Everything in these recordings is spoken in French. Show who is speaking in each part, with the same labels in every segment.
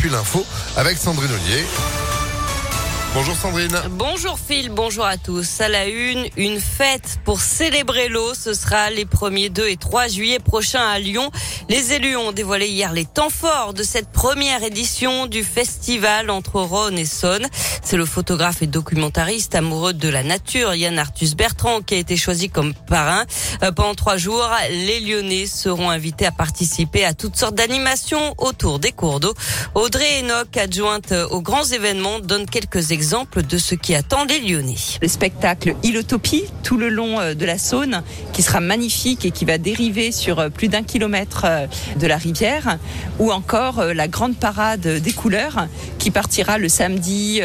Speaker 1: Puis l'info avec Sandrine Ollier. Bonjour Sandrine.
Speaker 2: Bonjour Phil, bonjour à tous. À la une, une fête pour célébrer l'eau. Ce sera les 1er, 2 et 3 juillet prochains à Lyon. Les élus ont dévoilé hier les temps forts de cette première édition du festival entre Rhône et Saône. C'est le photographe et documentariste amoureux de la nature, Yann Arthus Bertrand, qui a été choisi comme parrain. Euh, pendant trois jours, les Lyonnais seront invités à participer à toutes sortes d'animations autour des cours d'eau. Audrey Enoch, adjointe aux grands événements, donne quelques exemples exemple de ce qui attend les Lyonnais.
Speaker 3: Le spectacle Ilotopie tout le long euh, de la Saône qui sera magnifique et qui va dériver sur euh, plus d'un kilomètre euh, de la rivière ou encore la grande parade des couleurs qui partira le samedi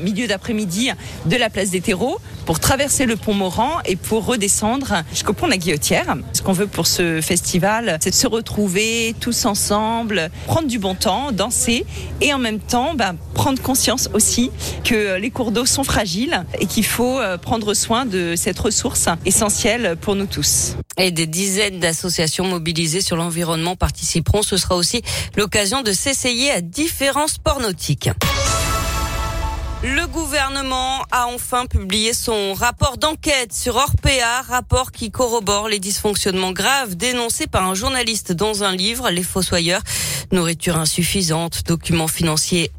Speaker 3: milieu d'après-midi de la place des terreaux pour traverser le pont Morand et pour redescendre jusqu'au pont de la Guillotière. Ce qu'on veut pour ce festival, c'est de se retrouver tous ensemble, prendre du bon temps, danser et en même temps ben, prendre conscience aussi que que les cours d'eau sont fragiles et qu'il faut euh, prendre soin de cette ressource essentielle pour nous tous.
Speaker 2: Et des dizaines d'associations mobilisées sur l'environnement participeront. Ce sera aussi l'occasion de s'essayer à différents sports nautiques. Le gouvernement a enfin publié son rapport d'enquête sur Orpea, rapport qui corrobore les dysfonctionnements graves dénoncés par un journaliste dans un livre, Les Fossoyeurs. Nourriture insuffisante, documents financiers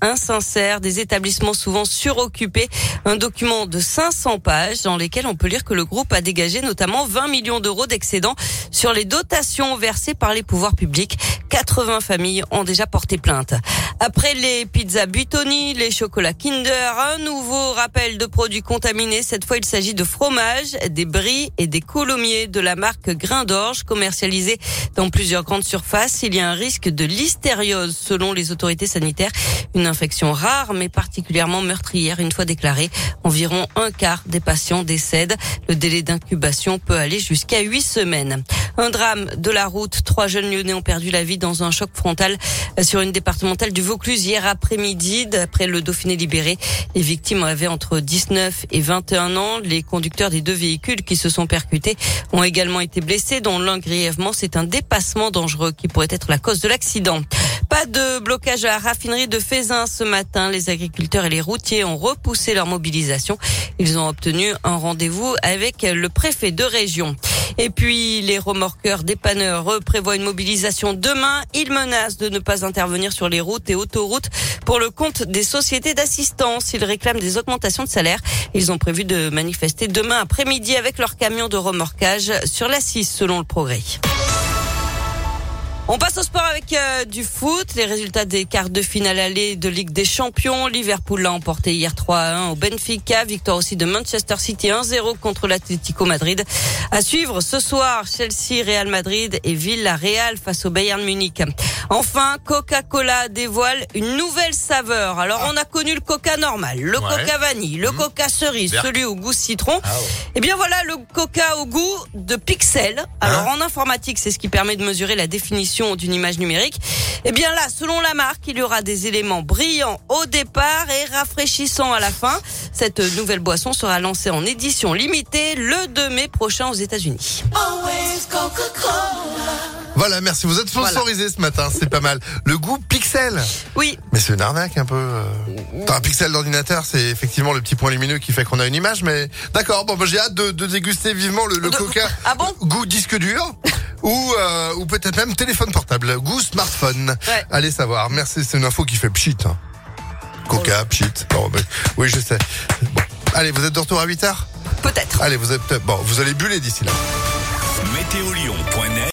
Speaker 2: insincères, des établissements souvent suroccupés. Un document de 500 pages dans lesquels on peut lire que le groupe a dégagé notamment 20 millions d'euros d'excédents sur les dotations versées par les pouvoirs publics. 80 familles ont déjà porté plainte. Après les pizzas Buitoni, les chocolats Kinder, un nouveau rappel de produits contaminés. Cette fois, il s'agit de fromage, des bris et des coulommiers de la marque Grain d'Orge commercialisés dans plusieurs grandes surfaces. Il y a un risque de listériose selon les autorités sanitaires. Une infection rare mais particulièrement meurtrière une fois déclarée. Environ un quart des patients décèdent. Le délai d'incubation peut aller jusqu'à huit semaines. Un drame de la route. Trois jeunes lyonnais ont perdu la vie dans un choc frontal sur une départementale du Vaucluse hier après-midi. D'après le Dauphiné libéré, les victimes avaient entre 19 et 21 ans. Les conducteurs des deux véhicules qui se sont percutés ont également été blessés, dont l'un grièvement. C'est un dépassement dangereux qui pourrait être la cause de l'accident. Pas de blocage à la raffinerie de Fézin ce matin. Les agriculteurs et les routiers ont repoussé leur mobilisation. Ils ont obtenu un rendez-vous avec le préfet de région. Et puis, les remorqueurs dépanneurs prévoient une mobilisation demain. Ils menacent de ne pas intervenir sur les routes et autoroutes pour le compte des sociétés d'assistance. Ils réclament des augmentations de salaire. Ils ont prévu de manifester demain après-midi avec leur camion de remorquage sur la 6 selon le progrès. On passe au sport avec euh, du foot. Les résultats des quarts de finale allée de Ligue des Champions. Liverpool l'a emporté hier 3 à 1 au Benfica. Victoire aussi de Manchester City 1-0 contre l'Atlético Madrid. À suivre ce soir, Chelsea, Real Madrid et Villarreal face au Bayern Munich. Enfin, Coca-Cola dévoile une nouvelle saveur. Alors, on a connu le Coca normal, le Coca vanille, le mmh. Coca cerise, celui au goût citron. Ah Et eh bien voilà le Coca au goût de pixel. Alors, hein en informatique, c'est ce qui permet de mesurer la définition d'une image numérique. Eh bien là, selon la marque, il y aura des éléments brillants au départ et rafraîchissants à la fin. Cette nouvelle boisson sera lancée en édition limitée le 2 mai prochain aux États-Unis.
Speaker 1: Voilà, merci. Vous êtes sponsorisé ce matin, c'est pas mal. Le goût pixel.
Speaker 2: Oui.
Speaker 1: Mais c'est une arnaque un peu. Euh. Un pixel d'ordinateur, c'est effectivement le petit point lumineux qui fait qu'on a une image, mais d'accord. Bon, bah, j'ai hâte de, déguster vivement le, Coca.
Speaker 2: Ah bon?
Speaker 1: Goût disque dur. Ou euh, ou peut-être même téléphone portable, goût smartphone. Allez savoir. Merci, c'est une info qui fait pchit. Hein. Coca, pchit. Bon, ben, oui, je sais. Bon. Allez, vous êtes de retour à 8 h
Speaker 2: Peut-être.
Speaker 1: Allez, vous êtes bon, vous allez buller d'ici là. Météolion.net